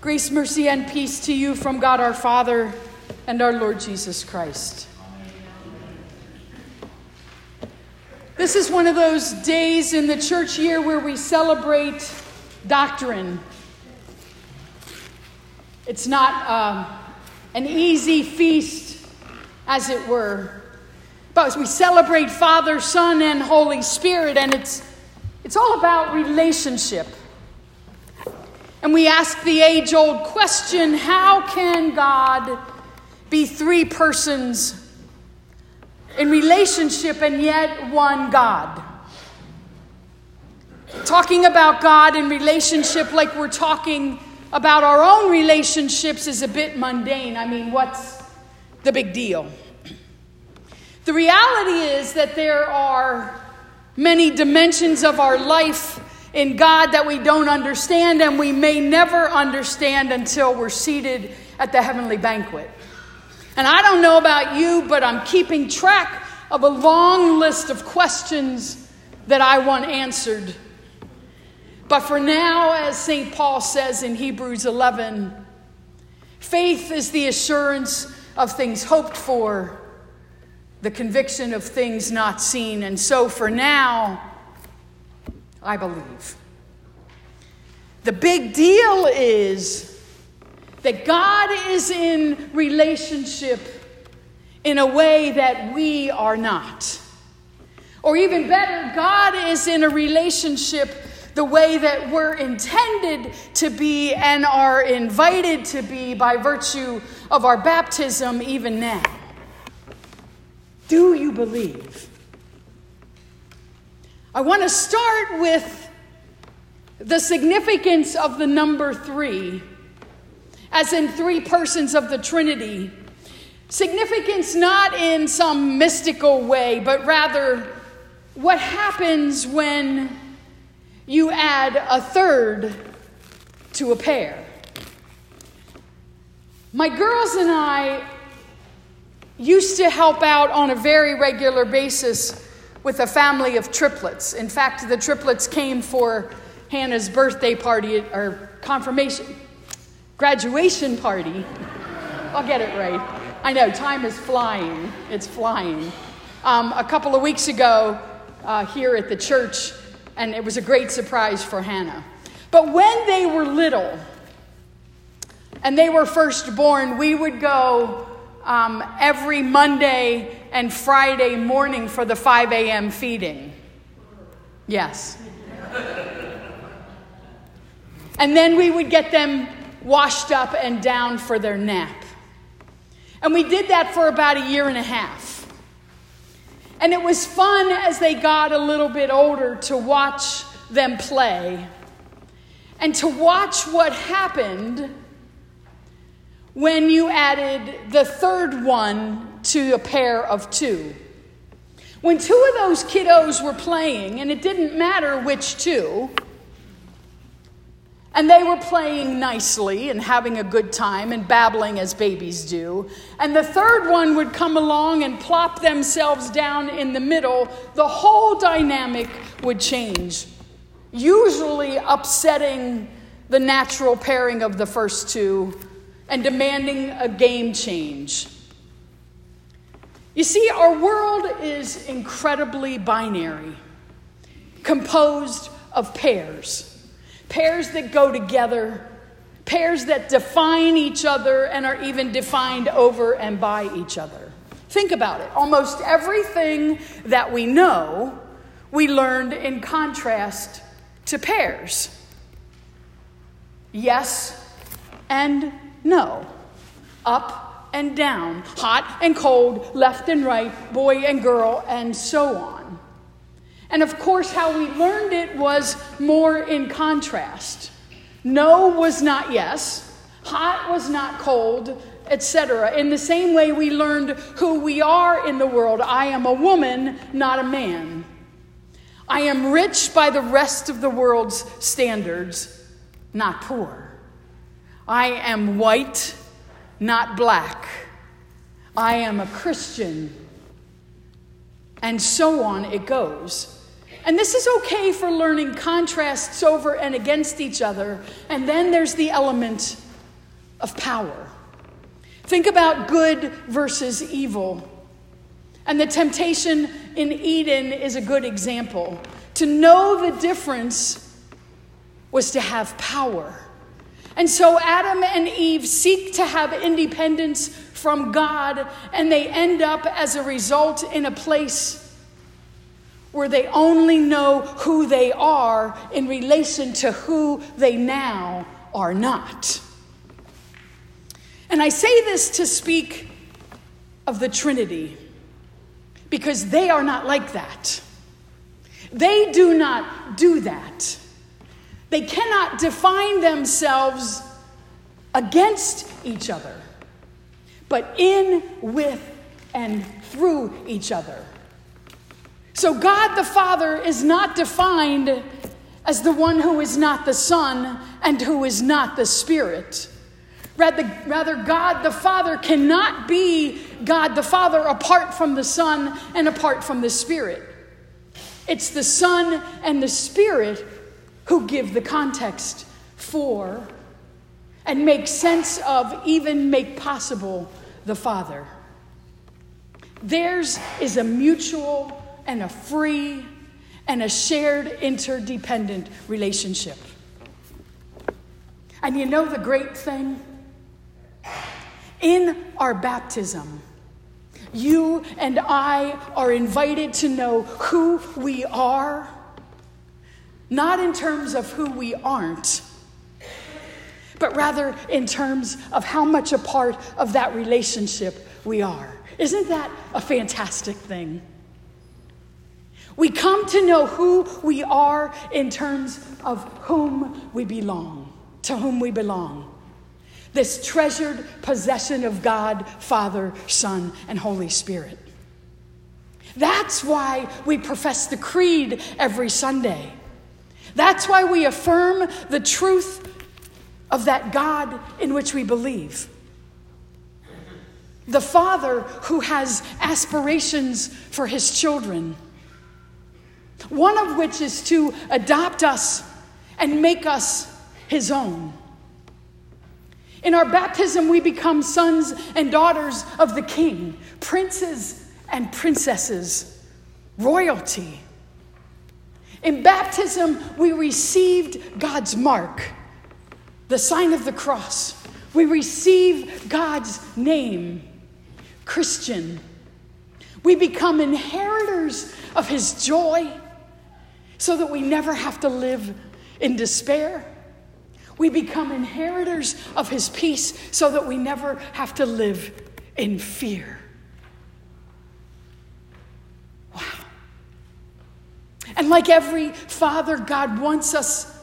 Grace, mercy, and peace to you from God our Father and our Lord Jesus Christ. This is one of those days in the church year where we celebrate doctrine. It's not um, an easy feast, as it were, but we celebrate Father, Son, and Holy Spirit, and it's, it's all about relationship. And we ask the age old question how can God be three persons in relationship and yet one God? Talking about God in relationship like we're talking about our own relationships is a bit mundane. I mean, what's the big deal? The reality is that there are many dimensions of our life in God that we don't understand and we may never understand until we're seated at the heavenly banquet. And I don't know about you, but I'm keeping track of a long list of questions that I want answered. But for now, as St. Paul says in Hebrews 11, faith is the assurance of things hoped for, the conviction of things not seen. And so for now, I believe. The big deal is that God is in relationship in a way that we are not. Or even better, God is in a relationship the way that we're intended to be and are invited to be by virtue of our baptism, even now. Do you believe? I want to start with the significance of the number three, as in three persons of the Trinity. Significance not in some mystical way, but rather what happens when you add a third to a pair. My girls and I used to help out on a very regular basis with a family of triplets. In fact, the triplets came for Hannah's birthday party or confirmation, graduation party. I'll get it right. I know, time is flying. It's flying. Um, a couple of weeks ago, uh, here at the church, and it was a great surprise for Hannah. But when they were little and they were first born, we would go um, every Monday and Friday morning for the 5 a.m. feeding. Yes. And then we would get them washed up and down for their nap. And we did that for about a year and a half. And it was fun as they got a little bit older to watch them play and to watch what happened when you added the third one to a pair of two. When two of those kiddos were playing, and it didn't matter which two, and they were playing nicely and having a good time and babbling as babies do. And the third one would come along and plop themselves down in the middle. The whole dynamic would change, usually upsetting the natural pairing of the first two and demanding a game change. You see, our world is incredibly binary, composed of pairs. Pairs that go together, pairs that define each other and are even defined over and by each other. Think about it. Almost everything that we know, we learned in contrast to pairs. Yes and no. Up and down, hot and cold, left and right, boy and girl, and so on. And of course, how we learned it was more in contrast. No was not yes, hot was not cold, etc. In the same way, we learned who we are in the world. I am a woman, not a man. I am rich by the rest of the world's standards, not poor. I am white, not black. I am a Christian. And so on it goes. And this is okay for learning contrasts over and against each other. And then there's the element of power. Think about good versus evil. And the temptation in Eden is a good example. To know the difference was to have power. And so Adam and Eve seek to have independence from God, and they end up as a result in a place where they only know who they are in relation to who they now are not. And I say this to speak of the Trinity because they are not like that. They do not do that. They cannot define themselves against each other, but in, with, and through each other. So God the Father is not defined as the one who is not the Son and who is not the Spirit. Rather, rather, God the Father cannot be God the Father apart from the Son and apart from the Spirit. It's the Son and the Spirit who give the context for and make sense of, even make possible, the Father. Theirs is a mutual and a free and a shared interdependent relationship. And you know the great thing? In our baptism, you and I are invited to know who we are, not in terms of who we aren't, but rather in terms of how much a part of that relationship we are. Isn't that a fantastic thing? We come to know who we are in terms of whom we belong, to whom we belong. This treasured possession of God, Father, Son, and Holy Spirit. That's why we profess the creed every Sunday. That's why we affirm the truth of that God in which we believe. The Father who has aspirations for his children one of which is to adopt us and make us his own. In our baptism, we become sons and daughters of the king, princes and princesses, royalty. In baptism, we received God's mark, the sign of the cross. We receive God's name, Christian. We become inheritors of his joy so that we never have to live in despair. We become inheritors of his peace so that we never have to live in fear. And like every father, God wants us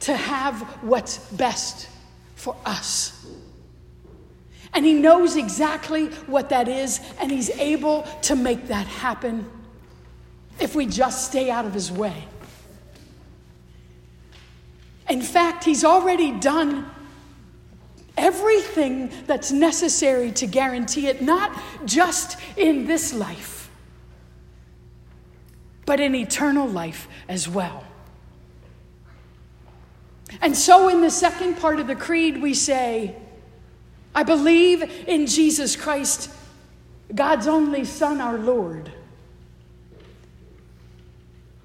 to have what's best for us. And he knows exactly what that is, and he's able to make that happen if we just stay out of his way. In fact, he's already done everything that's necessary to guarantee it, not just in this life, but in eternal life as well. And so, in the second part of the creed, we say, I believe in Jesus Christ, God's only Son, our Lord.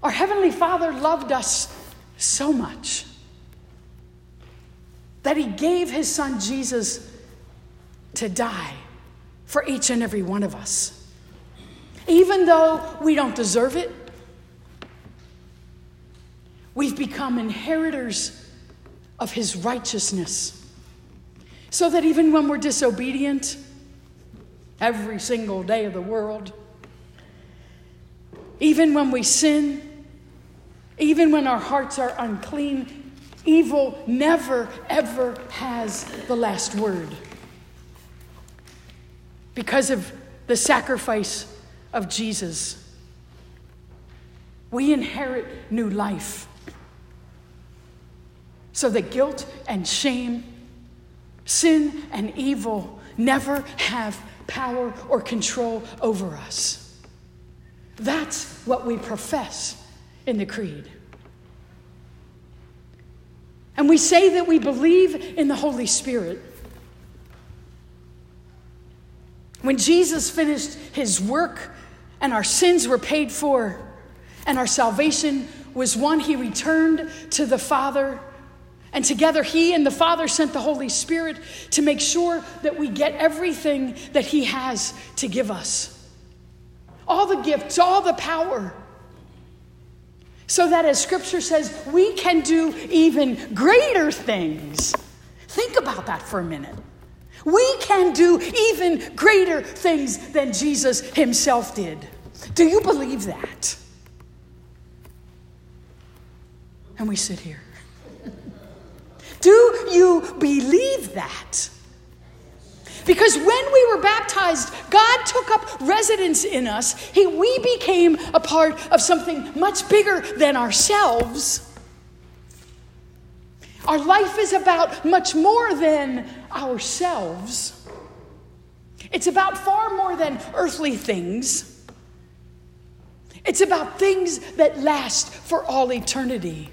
Our Heavenly Father loved us so much that He gave His Son Jesus to die for each and every one of us. Even though we don't deserve it, we've become inheritors of His righteousness. So that even when we're disobedient, every single day of the world, even when we sin, even when our hearts are unclean, evil never, ever has the last word. Because of the sacrifice of Jesus, we inherit new life. So that guilt and shame, sin and evil never have power or control over us. That's what we profess in the Creed. And we say that we believe in the Holy Spirit. When Jesus finished his work and our sins were paid for and our salvation was won, he returned to the Father. And together, he and the Father sent the Holy Spirit to make sure that we get everything that he has to give us all the gifts, all the power. So that, as scripture says, we can do even greater things. Think about that for a minute. We can do even greater things than Jesus himself did. Do you believe that? And we sit here. Do you believe that? Because when we were baptized, God took up residence in us. He, we became a part of something much bigger than ourselves. Our life is about much more than ourselves. It's about far more than earthly things. It's about things that last for all eternity.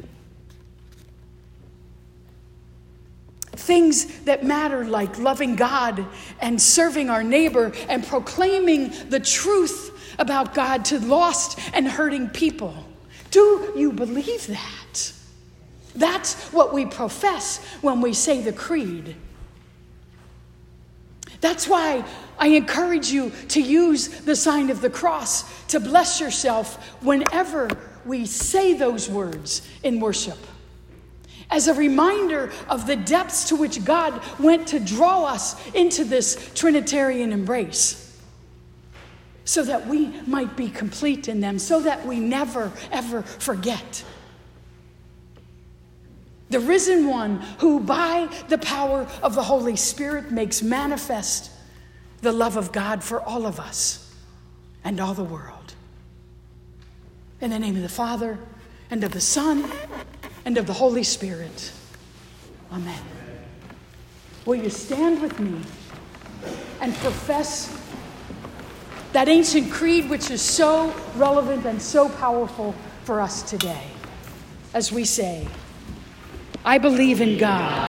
Things that matter, like loving God and serving our neighbor and proclaiming the truth about God to lost and hurting people. Do you believe that? That's what we profess when we say the creed. That's why I encourage you to use the sign of the cross to bless yourself whenever we say those words in worship. As a reminder of the depths to which God went to draw us into this Trinitarian embrace, so that we might be complete in them, so that we never, ever forget the risen one who, by the power of the Holy Spirit, makes manifest the love of God for all of us and all the world. In the name of the Father, and of the Son, and of the Holy Spirit. Amen. Will you stand with me and profess that ancient creed which is so relevant and so powerful for us today as we say, I believe in God.